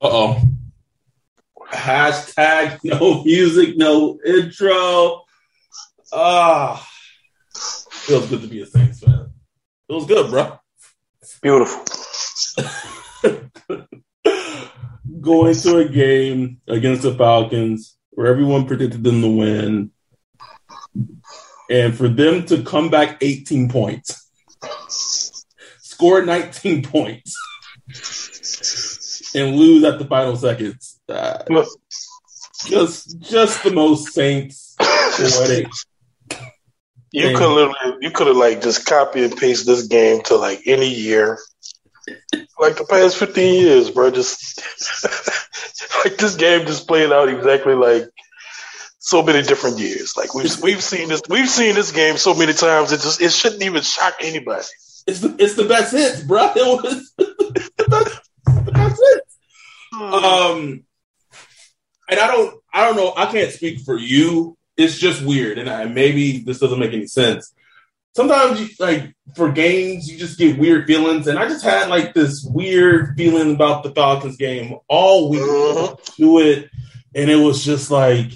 Uh oh. Hashtag no music, no intro. Ah, feels good to be a Saints fan. Feels good, bro. Beautiful. Going to a game against the Falcons where everyone predicted them to win, and for them to come back 18 points, score 19 points and lose at the final seconds. Uh, just, just the most Saints poetic. You could literally, you could have like just copy and paste this game to like any year, like the past fifteen years, bro. Just like this game just played out exactly like so many different years. Like we've we've seen this, we've seen this game so many times. It just it shouldn't even shock anybody. It's the it's the best hits, bro. It was the best, the best hits. Um, and I don't, I don't know. I can't speak for you. It's just weird, and I, maybe this doesn't make any sense. Sometimes, you, like for games, you just get weird feelings, and I just had like this weird feeling about the Falcons game all week. Uh-huh. Do it, and it was just like,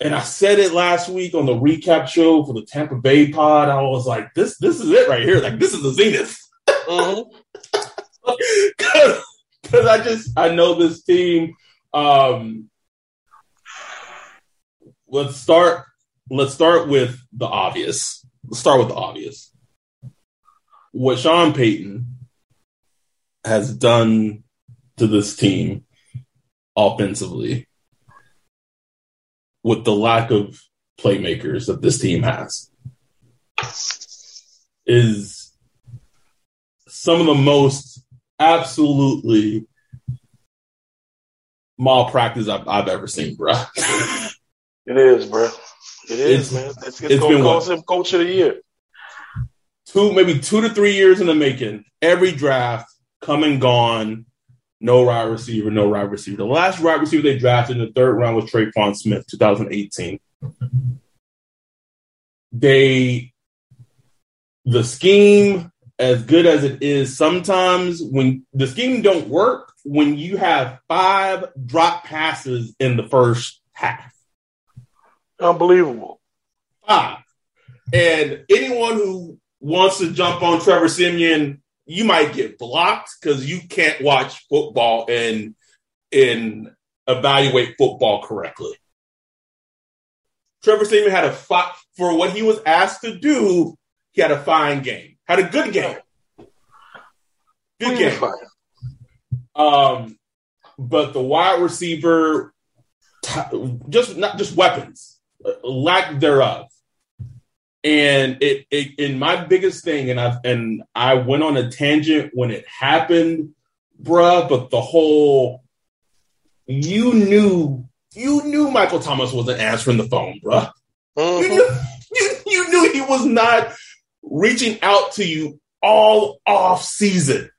and I said it last week on the recap show for the Tampa Bay pod. I was like, this, this is it right here. Like this is the zenith. Uh-huh. because I just I know this team. Um, let's start. Let's start with the obvious. Let's start with the obvious. What Sean Payton has done to this team offensively, with the lack of playmakers that this team has, is some of the most absolutely malpractice I've, I've ever seen, bro. It is, bro. It is, It's- man. It's, it's, it's gonna been cost him coach of the year. two, maybe two to three years in the making. Every draft, come and gone. No wide receiver, no wide receiver. The last wide receiver they drafted in the third round was Tre'Quan Smith, 2018. They, the scheme, as good as it is, sometimes when the scheme don't work, when you have five drop passes in the first half. Unbelievable. five. And anyone who wants to jump on Trevor Siemian, you might get blocked because you can't watch football and and evaluate football correctly. Trevor Siemian had a fi- for what he was asked to do. He had a fine game, had a good game, good game. Um, but the wide receiver, just not just weapons, lack thereof. And it, it, and my biggest thing, and I and I went on a tangent when it happened, bruh. But the whole, you knew, you knew Michael Thomas wasn't answering the phone, bruh. You Mhm. knew, you, you knew he was not reaching out to you all off season.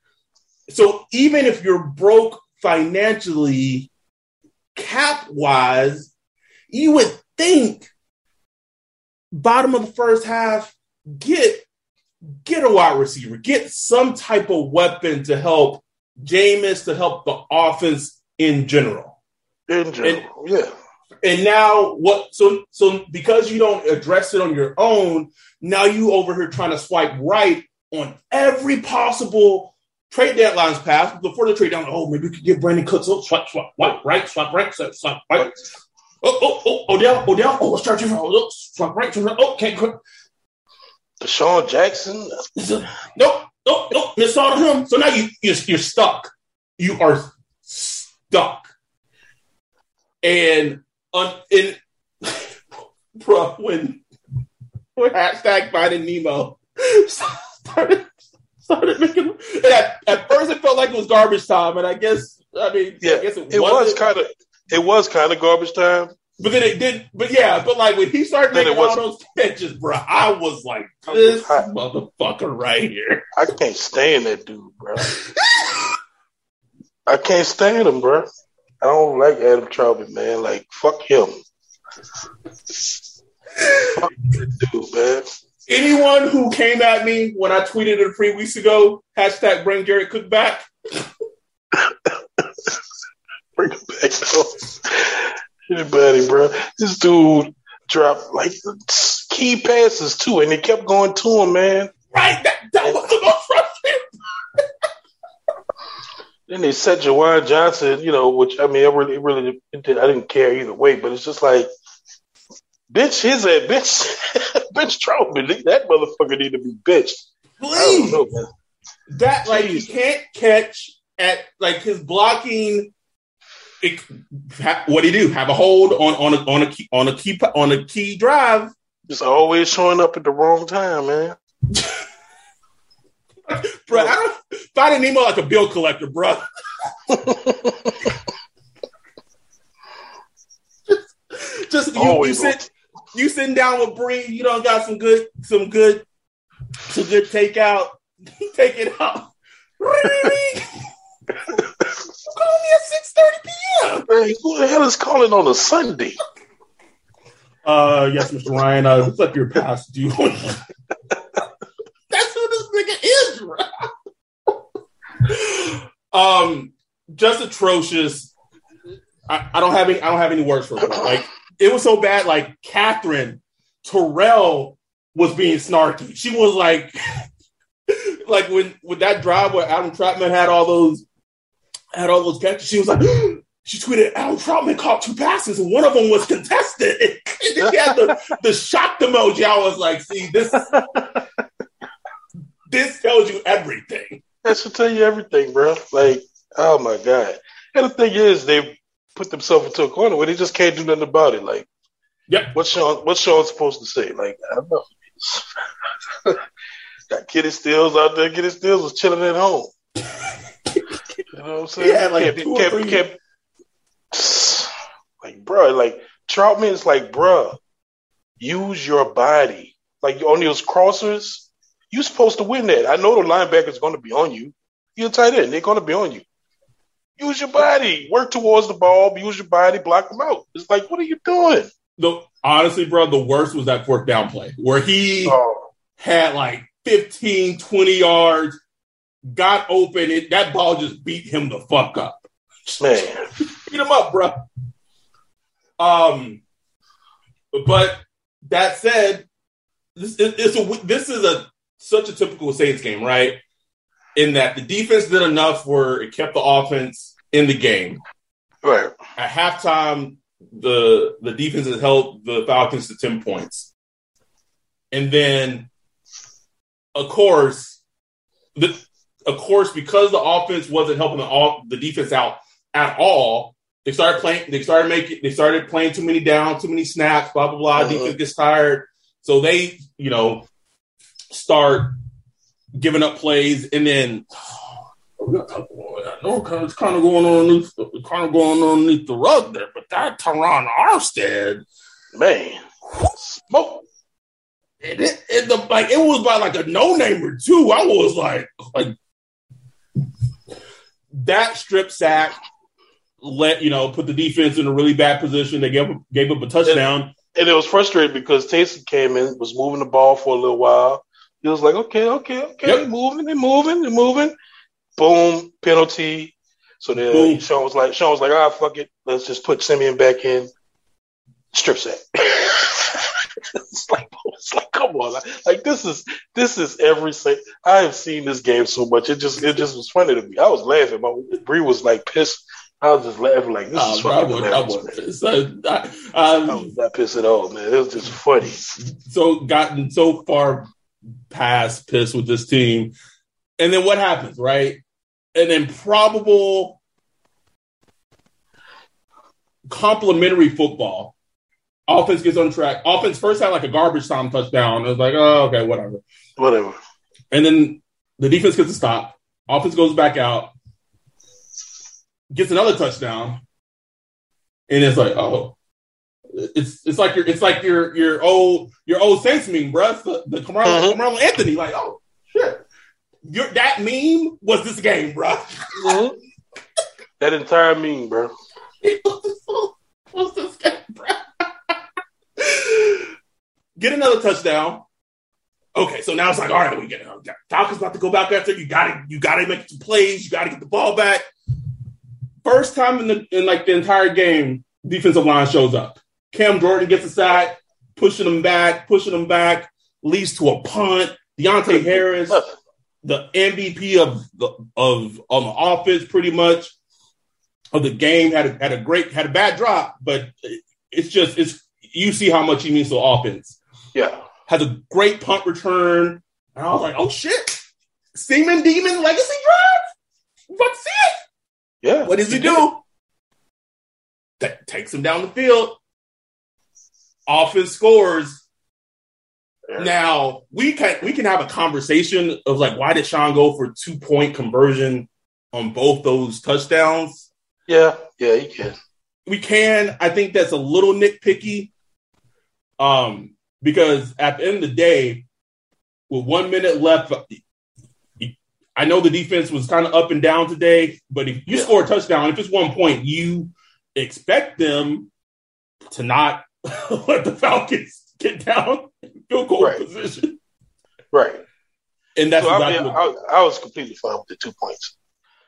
so even if you're broke financially, cap wise, you would think bottom of the first half, get get a wide receiver, get some type of weapon to help Jameis to help the offense in general. In general, and, yeah. And now what? So so because you don't address it on your own, now you over here trying to swipe right on every possible trade deadlines pass before the trade down. Oh, maybe we could get Brandin Cooks. Oh, swipe, swipe, right, right, swipe right, swipe, swipe right. Oh, oh, oh, Odell, Odell. Oh, let's try to oh, swipe right, swipe right. Oh, can't. DeSean Jackson. Nope, nope, nope. Miss all of him. So now you you're, you're stuck. You are stuck. And on in, bro, when when hashtag finding Nemo started started making. At, at first, it felt like it was garbage time, and I guess I mean, yeah, I guess it, it was kind of it was kind of garbage time. But then it did. But yeah, but like when he started making all those catches, bro, I was like, this I, motherfucker right here. I can't stand that dude, bro. I can't stand him, bro. I don't like Adam Trautman, man. Like, fuck him. fuck dude, man. Anyone who came at me when I tweeted it three weeks ago, hashtag bring Jared Cook back. bring him back. Anybody, bro. This dude dropped like key passes too, and he kept going to him, man. Right, that, that was the most frustrating. Then they said Juwan Johnson, you know, which I mean, I really, really, I didn't care either way, but it's just like, bitch, his a bitch, bitch Trautman, that motherfucker need to be bitched. Please, know, that like Jeez. he can't catch at like his blocking it, what do you do? Have a hold on on a on a key on a key on a key drive. Just always showing up at the wrong time, man. bro, I don't find Nemo like a bill collector, bro. just, just you, you sit you sitting down with Bree, you don't got some good some good some good takeout. Take it out call me at six thirty p.m. Hey, who the hell is calling on a Sunday? Uh, yes, Mr. Ryan. Uh, what's up your past due? That's who this nigga is, bro. Um, just atrocious. I, I, don't have any. I don't have any words for it. Like it was so bad. Like Katherine Terrell was being snarky. She was like, like when with that drive where Adam Trautman had all those had all those catches. She was like, she tweeted, Adam Trautman caught two passes, and one of them was contested. And she had the, the shocked emoji. I was like, see, this this tells you everything. That should tell you everything, bro. Like, oh my God. And the thing is, they put themselves into a corner where they just can't do nothing about it. Like, yeah, what's Sean? What's Sean supposed to say? Like, I don't know. Got Kenny Stills out there. Kenny Stills was chilling at home. You know what I'm saying? Yeah, like kept, kept, kept, like, bro, like Trautman's like, bro, use your body. Like on those crossers, you're supposed to win that. I know the linebacker's going to be on you. You're tight end. They're going to be on you. Use your body. Work towards the ball. Use your body. Block them out. It's like, what are you doing? The, honestly, bro, the worst was that fourth down play where he oh. had like 15, 20 yards got open, it, that ball just beat him the fuck up. Man, beat him up, bro. Um, but that said, this is a this is a such a typical Saints game, right? In that the defense did enough where it kept the offense in the game. Right at halftime, the the defense has held the Falcons to ten points, and then, of course, the of course, because the offense wasn't helping the off, the defense out at all, they started playing. They started making. They started playing too many downs, too many snaps. Blah blah blah. Uh-huh. Defense gets tired, so they, you know, start giving up plays, and then oh, know it's kind of going on underneath, kind of going on underneath the rug there. But that Terron Armstead, man, smoke. It, it, it, the, like it was by like a no namer too. I was like, like that strip sack let you know put the defense in a really bad position. They gave gave up a touchdown. And, and it was frustrating because Taysom came in, was moving the ball for a little while. He was like, okay, okay, okay, yep. moving and moving and moving. Boom, penalty. So then Boom. Sean was like, Sean was like, ah, fuck it, let's just put Siemian back in. Strip sack. it's like, it's like, come on, like this is this is every. I have seen this game so much. It just it just was funny to me. I was laughing. My Bree was like pissed I was just laughing like this is oh, fucking bro, hilarious. So, I, um, I was not pissed at all, man. It was just funny. So gotten so far past pissed with this team, and then what happens, right? An improbable complementary football. Offense gets on track. Offense first had like a garbage time touchdown. It was like, oh, okay, whatever. Whatever. And then the defense gets a stop. Offense goes back out gets another touchdown, and it's like, oh, it's it's like your it's like your your old your old Saints meme, bro. The, the Carmelo, uh-huh. Carmelo Anthony, like, oh shit, your that meme was this game, bro. Uh-huh. that entire meme, bro. What's this game, bro? Get another touchdown. Okay, so now it's like, all right, we get it. Falcons about to go back after you. Got to you got to make some plays. You got to get the ball back. First time in the in like the entire game, defensive line shows up. Cam Jordan gets a sack, pushing them back, pushing them back, leads to a punt. Deonte Harris, the MVP of the of on the offense, pretty much of the game, had a, had a great had a bad drop, but it's just it's you see how much he means to offense. Yeah, has a great punt return, and I was like, oh shit, Seaman Demon Legacy Drive. See it. Yeah. What does he do? That takes him down the field. Offense scores. Yeah. Now we can we can have a conversation of like why did Sean go for two point conversion on both those touchdowns? Yeah, yeah, he can. We can. I think that's a little nitpicky. Um, because at the end of the day, with one minute left, I know the defense was kind of up and down today, but if you yeah. score a touchdown, if it's one point, you expect them to not let the Falcons get down field goal right. position. Right. And that's so exactly I, mean, I, I, was completely fine with the two points.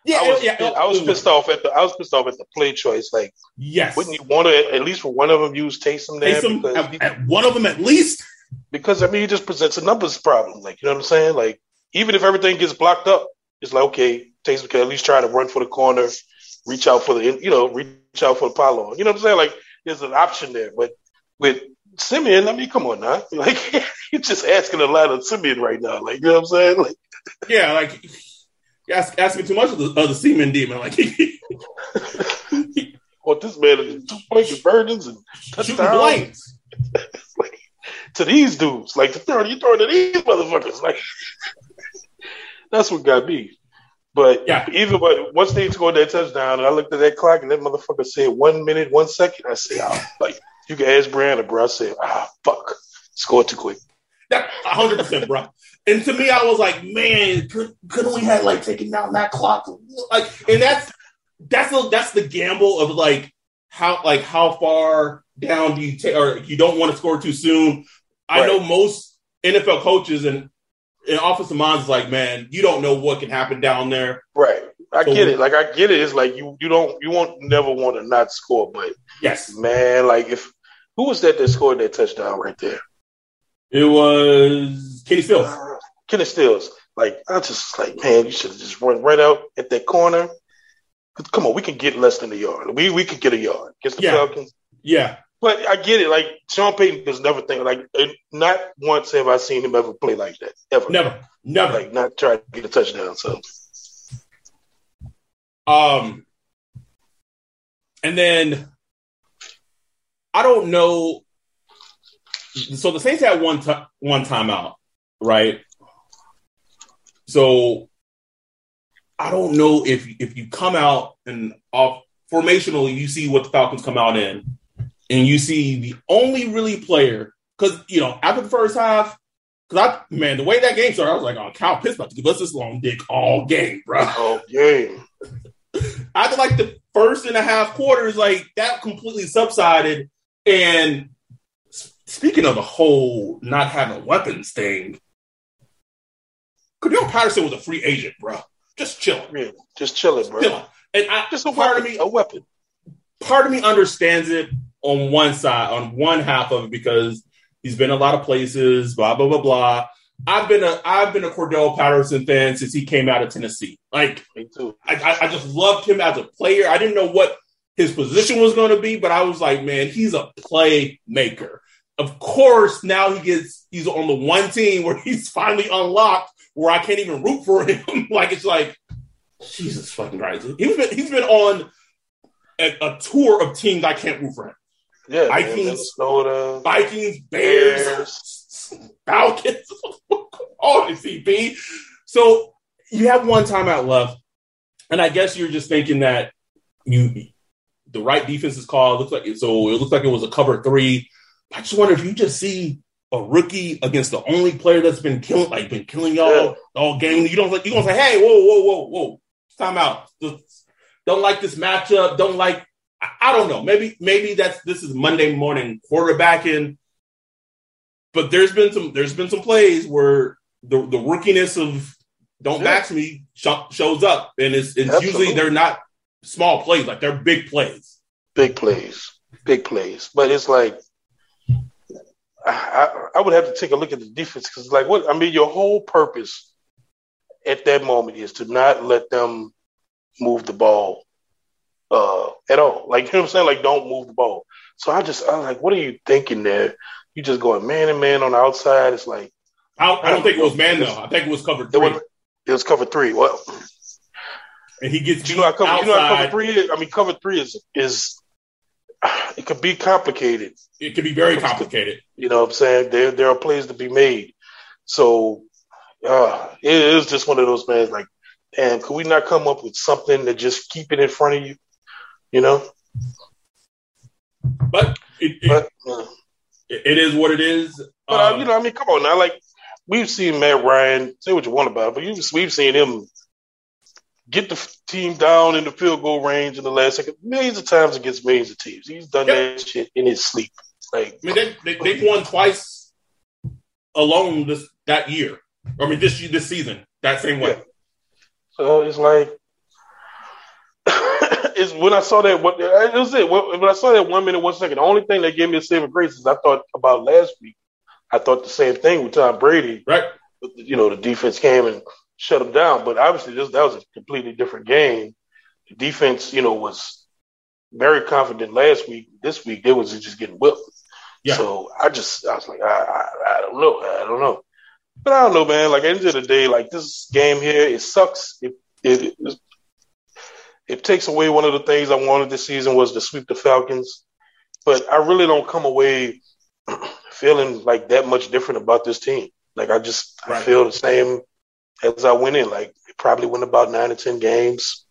Yeah, I was, yeah, I was pissed off at the I was pissed off at the play choice. Like, yes, wouldn't you want to at least for one of them use Taysom there? Taysom, at, at one of them at least. Because I mean, he just presents a numbers problem. Like, you know what I'm saying? Like, even if everything gets blocked up, it's like okay, Taysom can at least try to run for the corner, reach out for the you know reach out for the pylon. You know what I'm saying? Like there's an option there, but with Siemian, I mean, come on now, like you're just asking a lot of Siemian right now. Like you know what I'm saying? Like yeah, like you're asking too much of the, of the Seaman demon. Like what this man is two point conversions and touchdowns. like, to these dudes, like the third, you throwing to these motherfuckers, like that's what got me. But yeah. even but once they scored that touchdown, and I looked at that clock, and that motherfucker said one minute, one second. I said, oh, like you can ask Brianna, bro. I said, ah, fuck, scored too quick. hundred percent, bro. And to me, I was like, man, could couldn't we have like taken down that clock? Like, and that's that's the that's the gamble of like how like how far down do you take, or you don't want to score too soon. Right. I know most NFL coaches, and in offensive minds is like, man, you don't know what can happen down there. Right. I so, get it. Like I get it. It's like you you don't you won't never want to not score, but yes, man. Like if who was that that scored that touchdown right there? It was Kenny Stills. Uh, Kenny Stills. Like I just like man, you should have just run right out at that corner. Come on, we can get less than a yard. We we could get a yard against the yeah. Falcons. Yeah. But I get it. Like Sean Payton does never think like not once have I seen him ever play like that. Ever. Never. Never. Like not try to get a touchdown. So um and then I don't know. So the Saints had one t- one timeout, right? So I don't know if if you come out and off formationally, you see what the Falcons come out in and you see the only really player because you know after the first half, because I man the way that game started, I was like, oh, Kyle Pitts about to give us this long dick all game, bro. All game. after like the first and a half quarters, like that completely subsided. And speaking of the whole not having weapons thing, Cordarrelle Patterson was a free agent, bro. Just chilling. Yeah, just chilling, bro. Chilling. And I, just a part weapon, of me, a weapon. Part of me understands it on one side, on one half of it, because he's been a lot of places, blah blah blah blah. I've been a I've been a Cordarrelle Patterson fan since he came out of Tennessee. Like, me too. I, I just loved him as a player. I didn't know what his position was going to be, but I was like, man, he's a playmaker. Of course, now he gets he's on the one team where he's finally unlocked, where I can't even root for him. like it's like Jesus fucking Christ. He's been he's been on a, a tour of teams I can't root for him. Yeah, Vikings, Minnesota, Vikings, Bears, Bears. Falcons, all the CP. So you have one timeout left, and I guess you're just thinking that you the right defense is called. Looks like it, so it looks like it was a cover three. I just wonder if you just see a rookie against the only player that's been killing like been killing y'all yeah. all game. You don't like you don't say, hey, whoa, whoa, whoa, whoa, time out. Don't like this matchup. Don't like I don't know. Maybe maybe that's this is Monday morning quarterbacking. But there's been some there's been some plays where the the rookiness of don't yeah. me sh- shows up, and it's it's usually they're not small plays, like they're big plays. Big plays, big plays. But it's like I, I would have to take a look at the defense because, like, what I mean, your whole purpose at that moment is to not let them move the ball uh, at all. Like, you know what I'm saying? Like, don't move the ball. So I just, I'm like, what are you thinking there? You just going man and man on the outside. It's like, I, I don't think it was man though. I think it was covered three. It was, it was cover three. Well, and he gets you know, I cover, outside. you know, I cover three. Is, I mean, cover three is is it could be complicated. It could be very complicated. You know what I'm saying? There there are plays to be made. So uh, it is just one of those man like, and could we not come up with something to just keep it in front of you? You know? But it, it, but, uh, it is what it is. But uh, you know, I mean, come on now. Like we've seen Matt Ryan say what you want about, it, but you, we've seen him get the team down in the field goal range in the last second millions of times against millions of teams. He's done yep. that shit in his sleep. Like, I mean, they, they they've won twice alone this that year. I mean, this this season that same way. Yeah. So it's like it's when I saw that. What it was it when I saw that one minute, one second. The only thing that gave me a saving grace is I thought about last week. I thought the same thing with Tom Brady. Right. You know, the defense came and shut them down. But obviously, this that was a completely different game. The defense, you know, was very confident last week. This week, they was just getting whipped. Yeah. So I just, I was like, I, I, I don't know, I don't know. But I don't know, man. Like at the end of the day, like this game here, it sucks. It it, it, it takes away one of the things I wanted this season was to sweep the Falcons. But I really don't come away feeling like that much different about this team. Like I just right. I feel the same as I went in. Like it probably went about nine or ten games.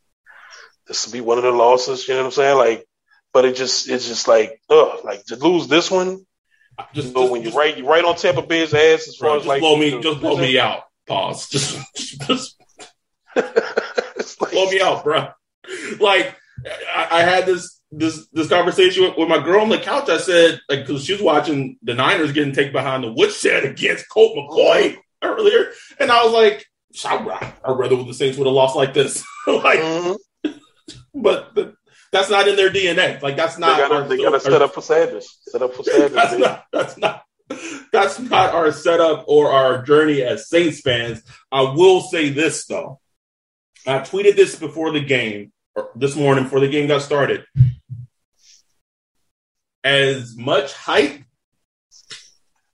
This will be one of the losses. You know what I'm saying? Like, but it just it's just like ugh, like to lose this one. Just, you know, just when you're right you right on Tampa Bay's ass as far bro, as like blow me, you know, just blow me out. Pause. Just, just like, blow me out, bro. Like I, I, had this this this conversation with, with, my girl on the couch. I said, like, because she was watching the Niners getting taken behind the woodshed against Colt McCoy mm-hmm. earlier, and I was like, I'd rather the Saints would have lost like this. like, mm-hmm. but, but, that's not in their DNA. Like that's not. They got to set up for Sanders. Set up for Sanders. that's not. That's not. That's not our setup or our journey as Saints fans. I will say this though. I tweeted this before the game, this morning before the game got started. As much hype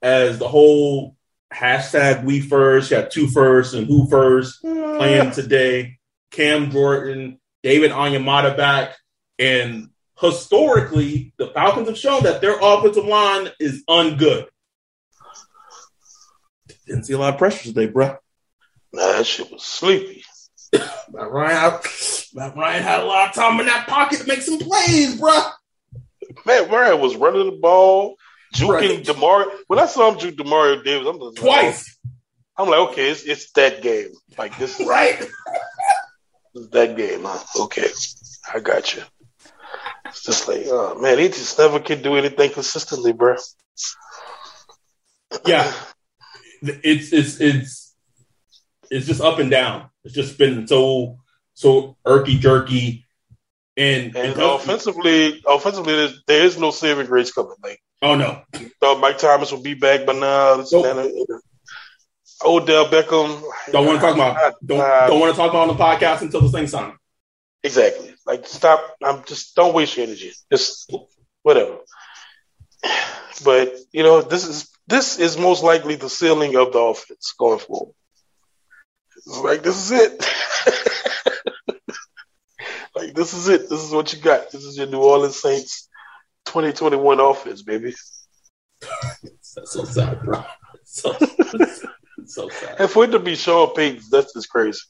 as the whole hashtag we first, you got two first and who first mm. playing today. Cam Jordan, David Onyemata back. And historically, the Falcons have shown that their offensive line is ungood. Didn't see a lot of pressure today, bro. Nah, that shit was sleepy. Matt Ryan, Matt Ryan had a lot of time in that pocket to make some plays, bro. Matt Ryan was running the ball, juking right. Demar. When I saw him juke Demario Davis, I'm like, twice. I'm like, okay, it's, it's that game. Like this, right? This is that game, huh? Okay, I got you. It's just like, oh man, he just never can do anything consistently, bro. Yeah, it's it's it's it's just up and down. It's just been so so irky jerky, and, and offensively, offensively, there's, there is no saving grace coming. Like, oh no, thought Mike Thomas would be back, but now nope. Odell Beckham. Don't want to talk about. Don't uh, don't want to talk about on the podcast until the thing's signed. Exactly. Like stop. I'm just don't waste your energy. Just whatever. But you know, this is this is most likely the ceiling of the offense going forward. It's like this is it. like this is it. This is what you got. This is your New Orleans Saints 2021 offense, baby. that's so sad, bro. So, so sad. And for it to be Sean Payton, that's just crazy.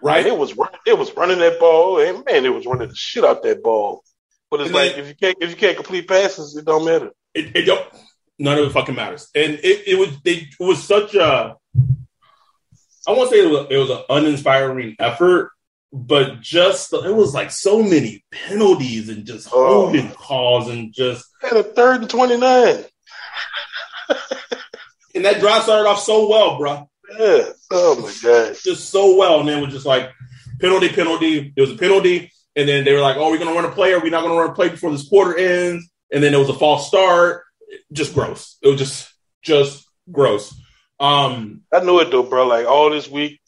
Right? it was it was running that ball, and man, it was running the shit out that ball. But it's and like then, if you can't if you can't complete passes, it don't matter. It, it don't. None of it fucking matters. And it, it was they it was such a. I won't say it was, it was an uninspiring effort, but just it was like so many penalties and just oh. holding calls and just had a third and twenty nine. and that drive started off so well, bro. Yeah. Oh my god. Just so well, and then it was just like penalty, penalty. It was a penalty, and then they were like, "Oh, we're gonna run a play, or we're not gonna run a play before this quarter ends." And then it was a false start. Just gross. It was just just gross. Um, I knew it though, bro. Like all this week,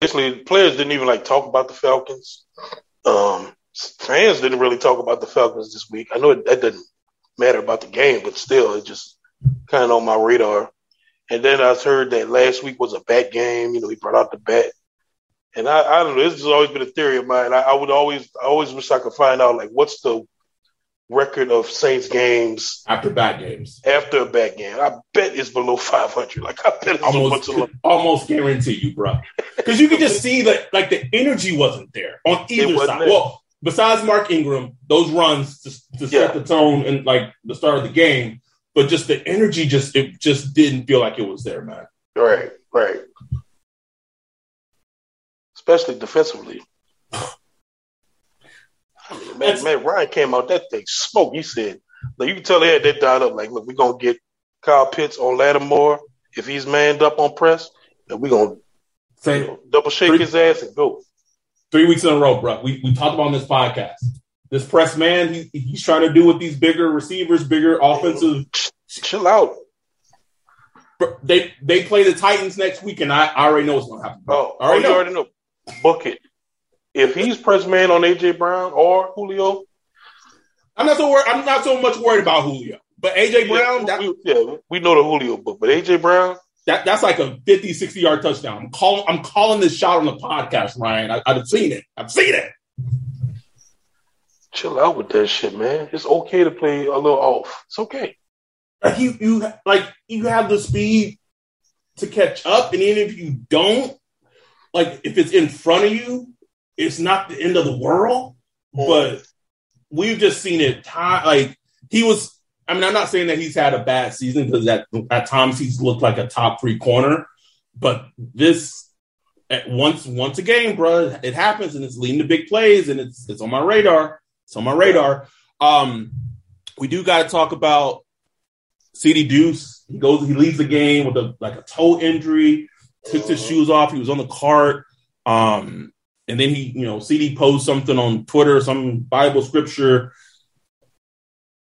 basically, players didn't even like talk about the Falcons. Um, fans didn't really talk about the Falcons this week. I know it, that doesn't matter about the game, but still, it just kind of on my radar. And then I heard that last week was a bat game. You know, he brought out the bat. And I, I don't know. This has always been a theory of mine. I, I, would always, I always wish I could find out like what's the record of Saints games after bad games. After a bad game, I bet it's below 500. Like I bet it's almost, almost guarantee you, bro. Because you could just see that like the energy wasn't there on either side. There. Well, besides Mark Ingram, those runs to, to yeah. set the tone and like the start of the game but just the energy just it just didn't feel like it was there, man. Right, right. Especially defensively. Man, man, Ryan came out that thing smoke. He said, like you can tell he had that dialed up. Like, look, we're gonna get Kyle Pitts on Lattimore if he's manned up on press, and we're gonna you know, double shake three, his ass and go. Three weeks in a row, bro. We we talked about on this podcast. This press man, he, he's trying to do with these bigger receivers, bigger offensive. Chill out. They they play the Titans next week, and I, I already know what's going to happen. Oh, I already, oh, know. already know. Book it. If he's press man on AJ Brown or Julio, I'm not so worried. I'm not so much worried about Julio, but AJ Brown. Yeah, that, we, yeah, we know the Julio book, but AJ Brown. That, that's like a 50, 60 yard touchdown. I'm calling. I'm calling this shot on the podcast, Ryan. I, I've seen it. I've seen it chill out with that shit, man. It's okay to play a little off. It's okay. Like you, you like you have the speed to catch up, and even if you don't, like if it's in front of you, it's not the end of the world. Mm. But we've just seen it. Time like he was. I mean, I'm not saying that he's had a bad season because at at times he's looked like a top three corner, but this at once once a game, bro, it happens and it's leading to big plays and it's it's on my radar. It's on my radar. Um, we do got to talk about CD Deuce. He goes, he leaves the game with a like a toe injury. Took his shoes off. He was on the cart. Um, and then he, you know, CD posed something on Twitter, some Bible scripture.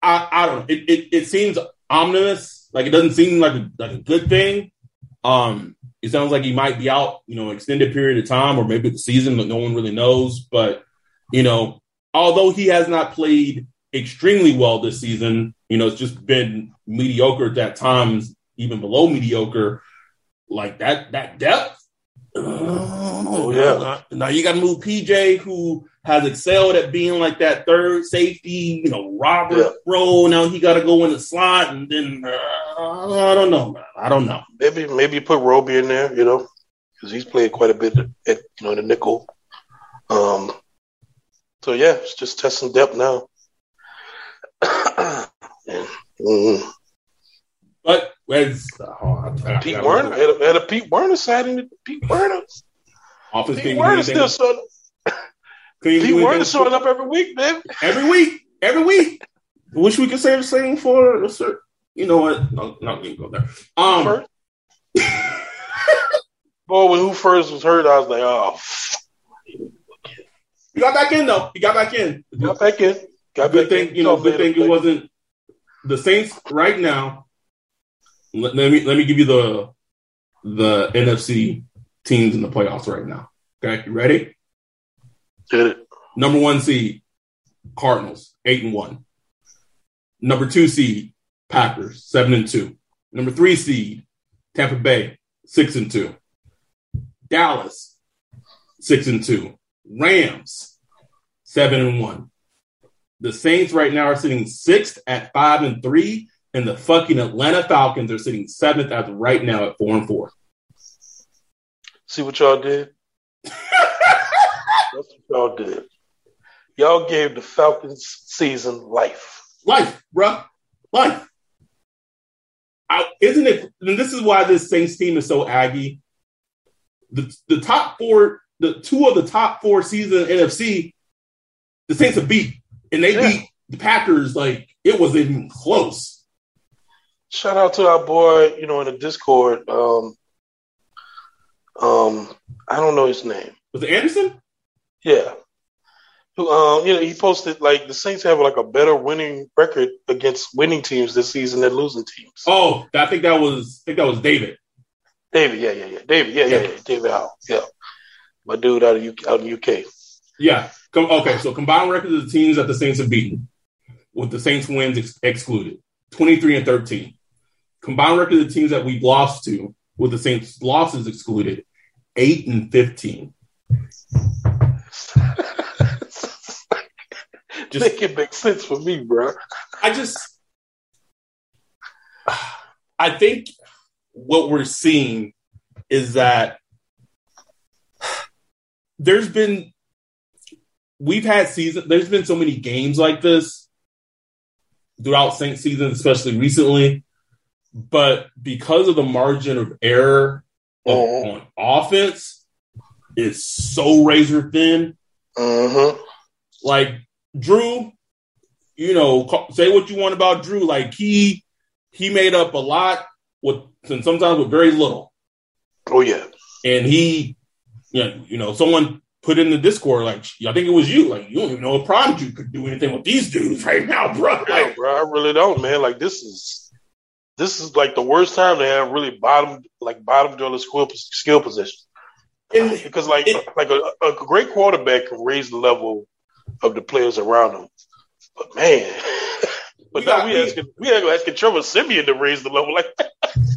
I, I don't know. It, it, it seems ominous. Like it doesn't seem like a, like a good thing. Um, it sounds like he might be out, you know, extended period of time, or maybe the season but no one really knows. But you know, although he has not played extremely well this season, you know, it's just been mediocre at times, even below mediocre. Like that, that depth. Oh, yeah. Now, now you got to move PJ, who has excelled at being like that third safety, you know, Robert yeah. role. Now he got to go in the slot, and then uh, I don't know, man. I don't know. Maybe maybe put Roby in there, you know, because he's played quite a bit at you know the nickel. Um, so yeah, it's just testing depth now. mm-hmm. But where's oh, Pete Werner? Had a, had a Pete Werner sighting. Pete Werner. Office Pete Werner still sort of, He weren't showing up every week, man. Every week, every week. Wish we could say the same for you know what? No, not gonna go there. Um, Boy, when who first was hurt, I was like, oh. He got back in though. He got back in. Got back in. Got good back thing, in. you know. Good thing it wasn't the Saints right now. Let, let, me let me give you the the NFC teams in the playoffs right now. Okay, you ready? Get it. Number one seed, Cardinals, eight and one. Number two seed, Packers, seven and two. Number three seed, Tampa Bay, six and two. Dallas, six and two. Rams, seven and one. The Saints right now are sitting sixth at five and three, and the fucking Atlanta Falcons are sitting seventh as of right now at four and four. See what y'all did? That's what y'all did. Y'all gave the Falcons season life. Life, bruh. Life. I, isn't it? And this is why this Saints team is so aggy. The, the top four, the two of the top four season NFC, the Saints have beat and they yeah. beat the Packers like it wasn't even close. Shout out to our boy, you know, in the Discord. Um, um, I don't know his name. Was it Anderson? Yeah. Who, um, you know, he posted like the Saints have like a better winning record against winning teams this season than losing teams. Oh, I think that was I think that was David. David, yeah, yeah, yeah. David, yeah, yeah, yeah. yeah. David Howe, yeah. My dude out of UK, out in UK. Yeah, okay, so combined records of the teams that the Saints have beaten, with the Saints wins ex- excluded, 23 and 13. Combined record of the teams that we've lost to, with the Saints losses excluded, 8 and 15. just make it make sense for me, bro. I just, I think what we're seeing is that there's been we've had season. There's been so many games like this throughout Saint season, especially recently. But because of the margin of error uh-huh. on offense, is so razor thin. Uh-huh. Like Drew, you know, say what you want about Drew. Like he he made up a lot with and sometimes with very little. Oh yeah. And he, you know, you know, someone put in the Discord, like, I think it was you, like, you don't even know if Prodigy could do anything with these dudes right now, bro. Like, bro, I really don't, man. Like, this is this is like the worst time to have really bottom, like bottom dollar skill skill position. And, because like it, like a, a, great quarterback can raise the level of the players around him, but man. But now we asking we asking Trevor Siemian to raise the level like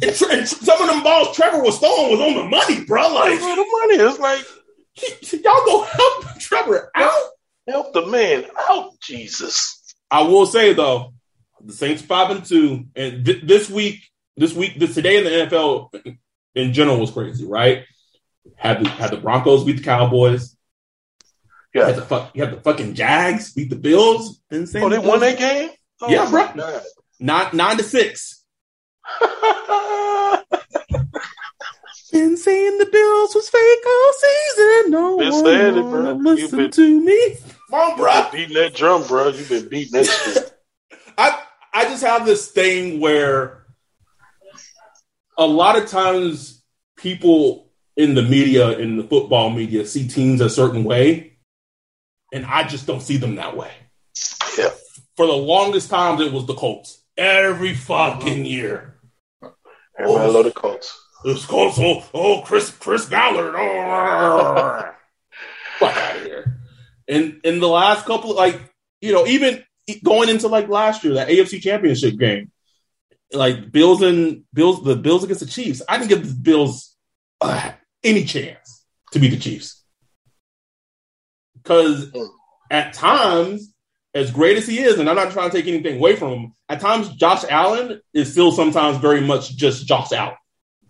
and, and some of them balls Trevor was throwing was on the money, bro. Like on the money. It's like y'all go help Trevor out. Help the man out, Jesus. I will say though, the Saints five and two, and th- this week, this week, this today in the NFL in general was crazy, right? Had the had the Broncos beat the Cowboys. Yeah, had the fuck, you had the fucking Jags beat the Bills. Insane. Oh, they won that game. Oh, yeah, bro. Nine nine to six. Been saying the Bills was fake all season. No been one saying it, bro. Listen been, to me. Come on, bro. beating that drum, bro. You've been beating that shit. I I just have this thing where a lot of times people in the media, in the football media, see teams a certain way, and I just don't see them that way. Yeah. For the longest time, it was the Colts. Every fucking uh-huh. year. Everybody oh. love the Colts. It's Colts, so oh Chris Chris Ballard. Oh, fuck out of here. And in the last couple, like you know, even going into like last year, that AFC Championship game, like Bills and Bills, the Bills against the Chiefs. I didn't give the Bills uh, any chance to beat the Chiefs because at times, as great as he is, and I'm not trying to take anything away from him, at times Josh Allen is still sometimes very much just Josh Allen.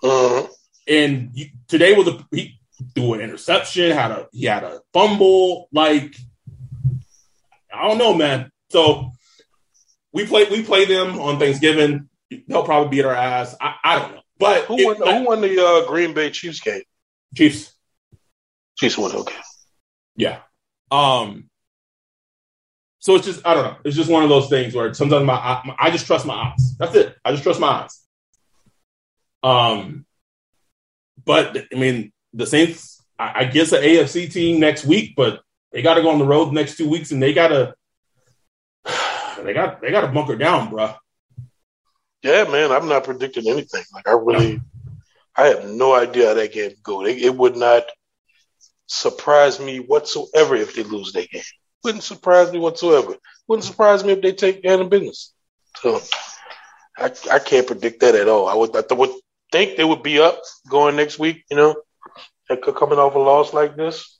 Uh-huh. And you, today was a he threw an interception, had a he had a fumble. Like I don't know, man. So we play we play them on Thanksgiving. They'll probably beat our ass. I, I don't know. But who won, who won the uh, Green Bay Chiefs game? Chiefs. Chiefs won. Okay. Yeah. Um, so it's just I don't know. It's just one of those things where sometimes my I, I just trust my eyes. That's it. I just trust my eyes. Um, but I mean the Saints. I, I guess an AFC team next week, but they got to go on the road the next two weeks, and they got to they got they got to bunker down, bro. Yeah, man. I'm not predicting anything. Like I really, I have no idea how that game go. It, it would not surprise me whatsoever if they lose that game. Wouldn't surprise me whatsoever. Wouldn't surprise me if they take care of business. So I, I can't predict that at all. I would I would think they would be up going next week. You know, coming off a loss like this.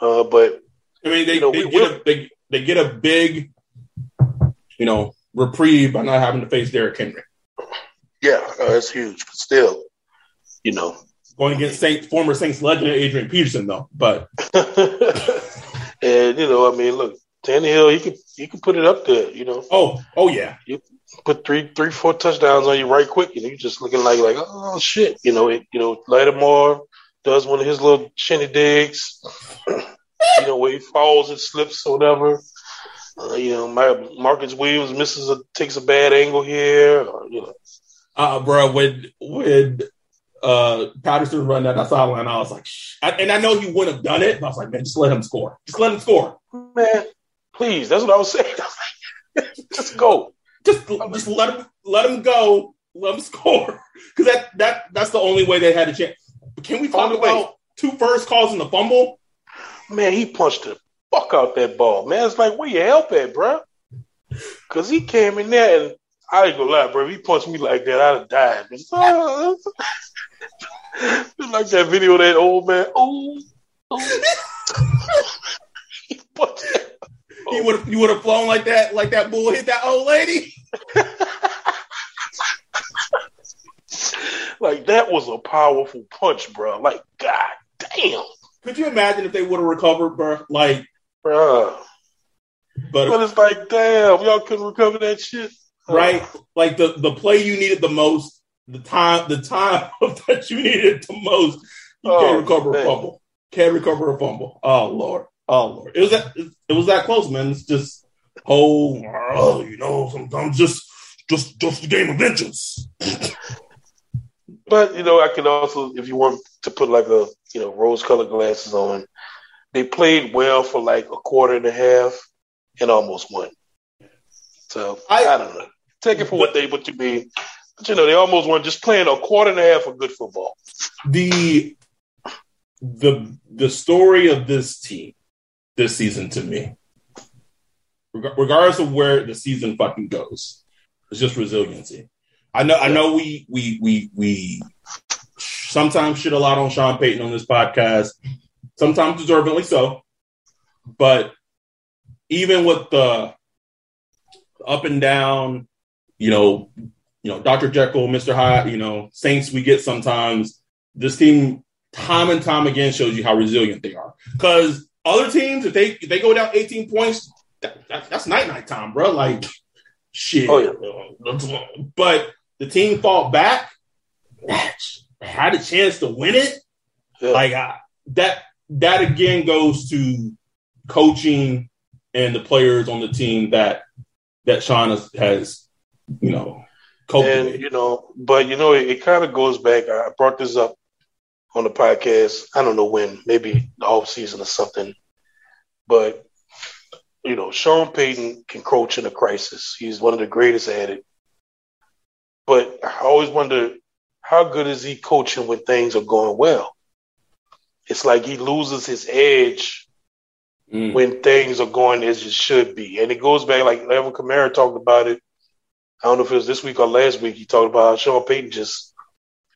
Uh, but I mean, they, you know, they, we, get a, they, they get a big, you know, reprieve by not having to face Derrick Henry. Yeah, uh, that's huge. But still, you know, going against Saints, former Saints legend Adrian Peterson, though. But and you know, I mean, look, Tannehill, he could he could put it up there. You know. Oh, oh yeah. You put three, three, four touchdowns on you right quick, and you just looking like like oh shit. You know, it, you know, Lattimore does one of his little shinny digs. you know, where he falls and slips or whatever. Uh, you know, my Marcus Williams misses a takes a bad angle here. Or, you know, uh, bro, when when uh, Patterson run that sideline, I was like, Shh. and I know he wouldn't have done it, but I was like, man, just let him score. Just let him score. Man, please. That's what I was saying. I was like, just go. Just just let him let him go. Let him score. Because that that that's the only way they had a chance. But can we talk about two first calls in the fumble? Man, he punched the fuck out that ball. Man, it's like, where you help at, bro? Because he came in there and I ain't gonna lie, bro. If he punched me like that, I'd have died. like that video of that old man. Oh, he he would you would have flown like that, like that bull hit that old lady. like that was a powerful punch, bro. Like, god damn. Could you imagine if they would have recovered, bro? Like, bro. But, but it's like, damn, y'all couldn't recover that shit right? Like the the play you needed the most, the time the time that you needed the most, you oh, can't recover man. a fumble. Can't recover a fumble. Oh lord, oh lord, it was that it was that close, man. It's just oh, oh you know, sometimes just just just a game of vengeance. but you know, I can also, if you want to put like a you know rose colored glasses on, they played well for like a quarter and a half and almost won. So I, I don't know. Take it for what they what you mean. But you know, they almost won just playing a quarter and a half of good football. The the the story of this team this season to me, regardless of where the season fucking goes, it's just resiliency. I know I know we we we we sometimes shit a lot on Sean Payton on this podcast, sometimes deservedly so. But even with the up and down, you know, you know, Dr. Jekyll, Mr. Hyde, you know, Saints we get sometimes. This team time and time again shows you how resilient they are. Because other teams, if they if they go down 18 points, that, that, that's night night time, bro. Like shit. Oh, yeah. But the team fought back, had a chance to win it. Yeah. Like I, that that again goes to coaching and the players on the team that that Sean has, has you know. And, you know, but, you know, it, it kind of goes back. I brought this up on the podcast. I don't know when, maybe the off season or something. But, you know, Sean Payton can coach in a crisis. He's one of the greatest at it. But I always wonder how good is he coaching when things are going well? It's like he loses his edge mm. when things are going as it should be. And it goes back, like Alvin Kamara talked about it. I don't know if it was this week or last week. He talked about how Sean Payton just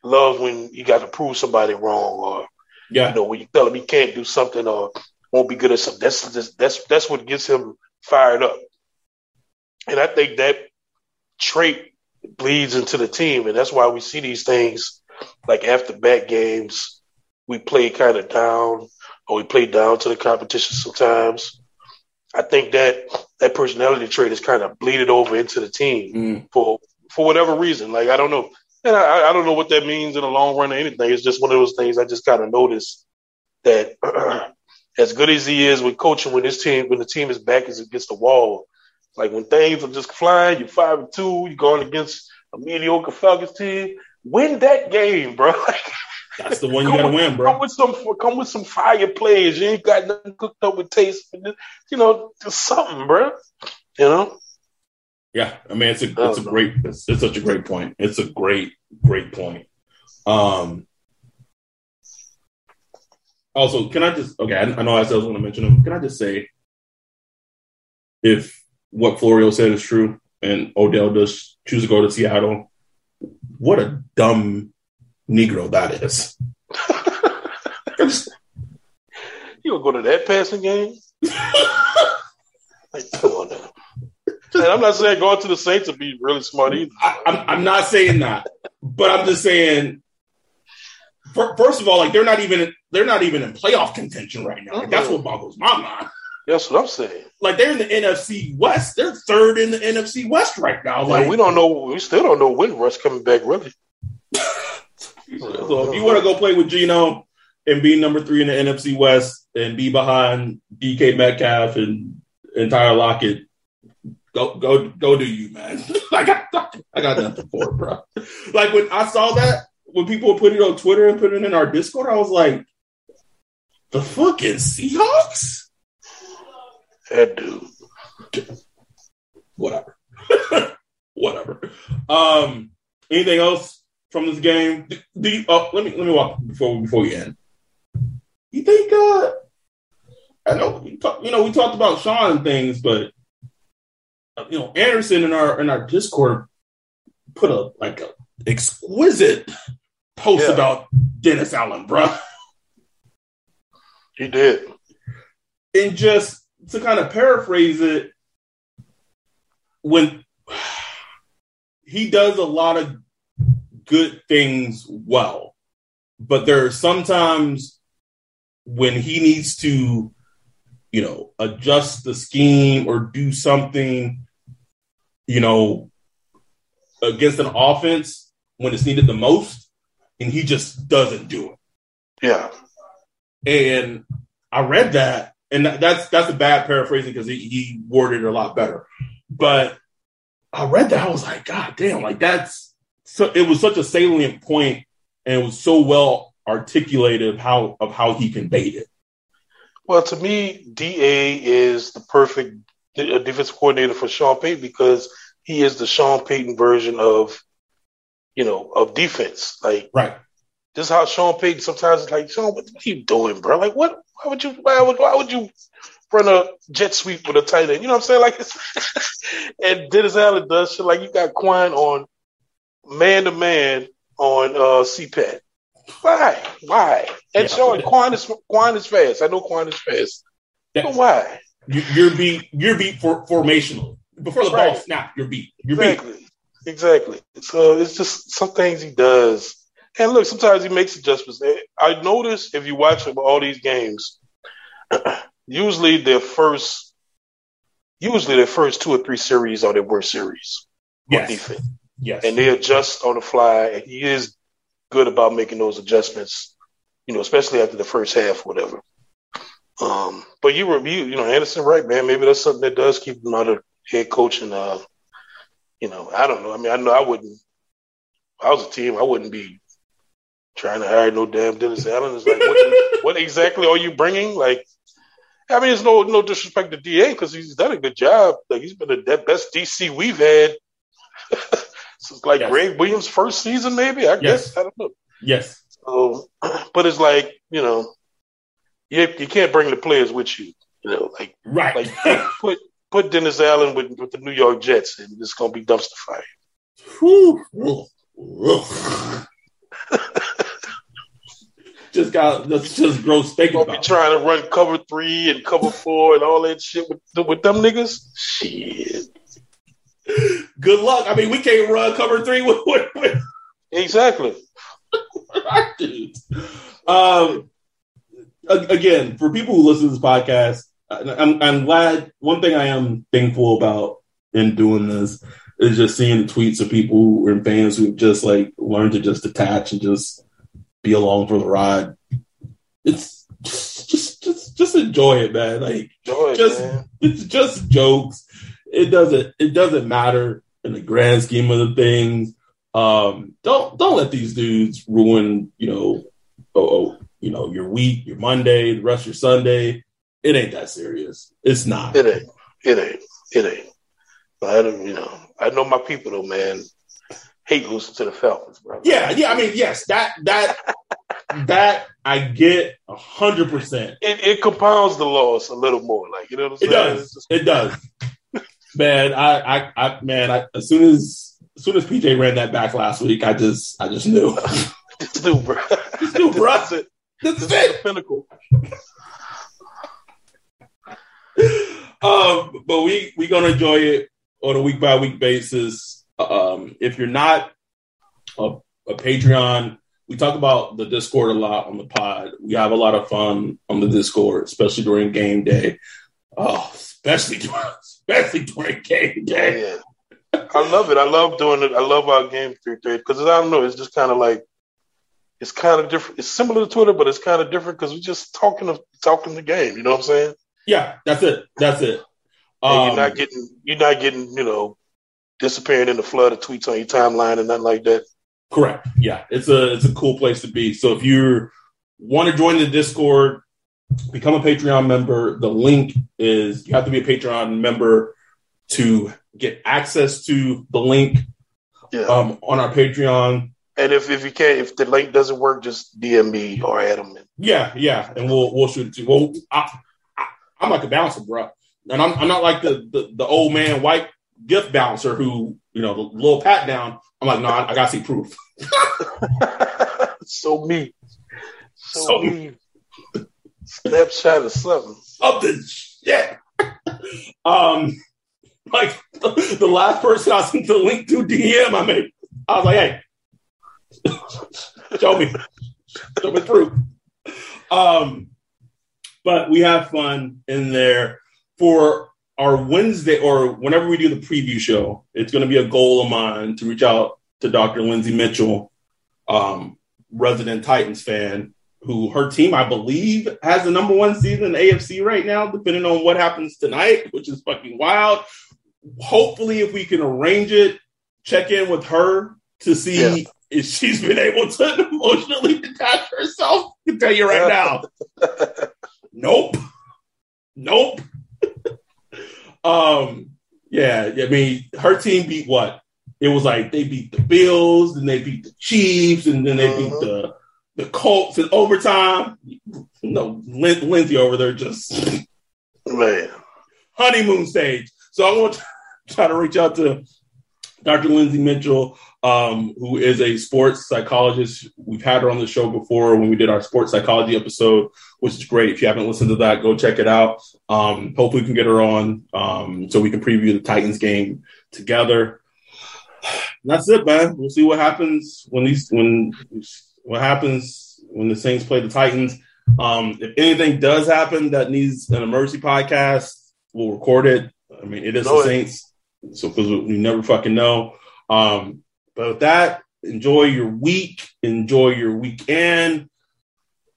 loves when you got to prove somebody wrong, or yeah. you know when you tell him he can't do something or won't be good at something. That's just, that's that's what gets him fired up. And I think that trait bleeds into the team, and that's why we see these things like after back games, we play kind of down or we play down to the competition sometimes. I think that that personality trait is kind of bleeded over into the team mm. for for whatever reason. Like I don't know, and I, I don't know what that means in the long run or anything. It's just one of those things I just kind of noticed that as good as he is with coaching, when this team, when the team is back is against the wall, like when things are just flying, you're five and two, you're going against a mediocre Falcons team. Win that game, bro. That's the one you gotta win, bro. Come with some, come with some fire plays. You ain't got nothing cooked up with taste. You know, just something, bro. You know. Yeah, I mean it's a it's a great it's, it's such a great point. It's a great great point. Um. Also, can I just okay? I, I know I was gonna mention him. Can I just say, if what Florio said is true, and Odell does choose to go to Seattle, what a dumb Negro that is. you gonna go to that passing game? like, come on now. And I'm not saying going to the Saints would be really smart either. I, I'm, I'm not saying that, but I'm just saying. First of all, like they're not even they're not even in playoff contention right now. Like, that's what boggles my mind. That's what I'm saying. Like they're in the NFC West. They're third in the NFC West right now. Like we don't know. We still don't know when Russ coming back. Really. So if you want to go play with Geno and be number three in the NFC West and be behind DK Metcalf and, and Tyler Lockett, go go go do you, man. I got I got nothing for it, bro. Like when I saw that, when people put it on Twitter and put it in our Discord, I was like, the fucking Seahawks? That dude. Whatever. Whatever. Um anything else from this game? Do, you, oh, let me let me walk before before we end. You think uh I know we talk, you know we talked about Sean and things, but you know, Anderson in our in our Discord put a like a exquisite post yeah. about Dennis Allen, bro. He did. And just to kind of paraphrase it, when he does a lot of good things well, but there are sometimes when he needs to you know, adjust the scheme or do something, you know, against an offense when it's needed the most, and he just doesn't do it. Yeah. And I read that, and that's that's a bad paraphrasing because he, he worded it a lot better. But I read that, I was like, God damn, like that's so it was such a salient point, and it was so well articulated of how of how he conveyed it. Well, to me, Da is the perfect uh, defensive coordinator for Sean Payton because he is the Sean Payton version of, you know, of defense. Like, right. This is how Sean Payton sometimes is like, Sean, what, are you doing, bro? Like, what? Why would you? Why would? Why would you run a jet sweep with a tight end? You know what I'm saying? Like, and Dennis Allen does shit like you got Quan on man to man on uh, CPAT. Why? Why? And yeah. Sean Quan is Quan is fast. I know Quan is fast. But why? You're beat. You're beat for formational. Before the right. ball snap, you're beat. You're exactly. beat. Exactly. So it's just some things he does. And look, sometimes he makes adjustments. I notice if you watch him all these games, usually their first, usually their first two or three series are their worst series yes. on defense. Yes. And they adjust on the fly. He is good about making those adjustments, you know, especially after the first half, whatever. Um, but you were, you, you know, Anderson, right, man? Maybe that's something that does keep him out of head coaching. Uh, you know, I don't know. I mean, I know I wouldn't. If I was a team, I wouldn't be trying to hire no damn Dennis Allen. It's like, what, what exactly are you bringing? Like, I mean, it's no no disrespect to Da because he's done a good job. Like, he's been the best DC we've had. It's like yes. Gregg Williams' first season, maybe. I yes. guess I don't know. Yes. So, but it's like you know, you you can't bring the players with you. You know, like right. Like put put Dennis Allen with with the New York Jets, and it's gonna be dumpster fire. just got that's just gross thinking about. Be trying to run cover three and cover four and all that shit with with them niggas. Shit good luck. I mean, we can't run cover three with, with, with. exactly. um, again, for people who listen to this podcast, I'm, I'm glad. One thing I am thankful about in doing this is just seeing the tweets of people who and fans who've just like learned to just detach and just be along for the ride. It's just, just, just, just enjoy it, man. Like enjoy just it, man. it's just jokes. It doesn't it doesn't matter in the grand scheme of the things. Um, don't don't let these dudes ruin, you know, oh, oh, you know, your week, your Monday, the rest of your Sunday. It ain't that serious. It's not. It ain't. It ain't. It ain't. I don't, you know, I know my people though, man. Hate losing to the Falcons, bro. Yeah, yeah. I mean, yes, that that that I get a hundred percent. It compounds the loss a little more, like you know what I'm saying? It does. Just... It does. Man, I, I, I, man, I, as soon as as soon as PJ ran that back last week, I just, I just knew. just knew, bro. Just knew, bro. This is it. This, this is it. The pinnacle. um, but we we gonna enjoy it on a week by week basis. Um, if you're not a, a Patreon, we talk about the Discord a lot on the pod. We have a lot of fun on the Discord, especially during game day. Oh, especially during, especially during game day. Yeah. I love it. I love doing it. I love our game three three because I don't know. It's just kind of like it's kind of different. It's similar to Twitter, but it's kind of different because we're just talking of talking the game. You know what I'm saying? Yeah, that's it. That's it. Um, you're not getting you're not getting you know disappearing in the flood of tweets on your timeline and nothing like that. Correct. Yeah, it's a it's a cool place to be. So if you want to join the Discord, become a Patreon member. The link is you have to be a Patreon member to get access to the link yeah. um, on our Patreon. And if, if you can't, if the link doesn't work, just DM me or Adam. Yeah, yeah, and we'll we'll shoot it to you. Well, I, I, am like a bouncer, bro, and I'm I'm not like the, the the old man white gift bouncer who you know the little pat down. I'm like, no, I, I gotta see proof. so me, so, so me. Snapchat or something. Something shit. um, like the, last person I sent the link to DM, I made. I was like, hey, show me, show me through. Um, but we have fun in there for our Wednesday or whenever we do the preview show. It's going to be a goal of mine to reach out to Dr. Lindsay Mitchell, um, resident Titans fan, who her team, I believe, has the number one seed in the AFC right now, depending on what happens tonight, which is fucking wild. Hopefully, if we can arrange it, check in with her to see yeah. if she's been able to emotionally detach herself. I can tell you right now. nope. Nope. um, yeah, I mean, her team beat what? It was like they beat the Bills, and they beat the Chiefs, and then they uh-huh. beat the the Colts in overtime. No, Lin- Lindsay over there just man honeymoon stage. So I want to try to reach out to Dr. Lindsay Mitchell, um, who is a sports psychologist. We've had her on the show before when we did our sports psychology episode, which is great. If you haven't listened to that, go check it out. Um, hopefully, we can get her on um, so we can preview the Titans game together. that's it, man. We'll see what happens when these when what happens when the Saints play the Titans. Um, if anything does happen that needs an emergency podcast, we'll record it. I mean, it is know the Saints, so because we never fucking know. Um, but with that, enjoy your week, enjoy your weekend,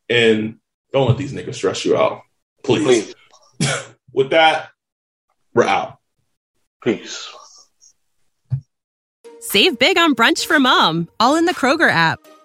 and don't let these niggas stress you out, please. please. with that, we're out. Peace. Save big on brunch for mom, all in the Kroger app.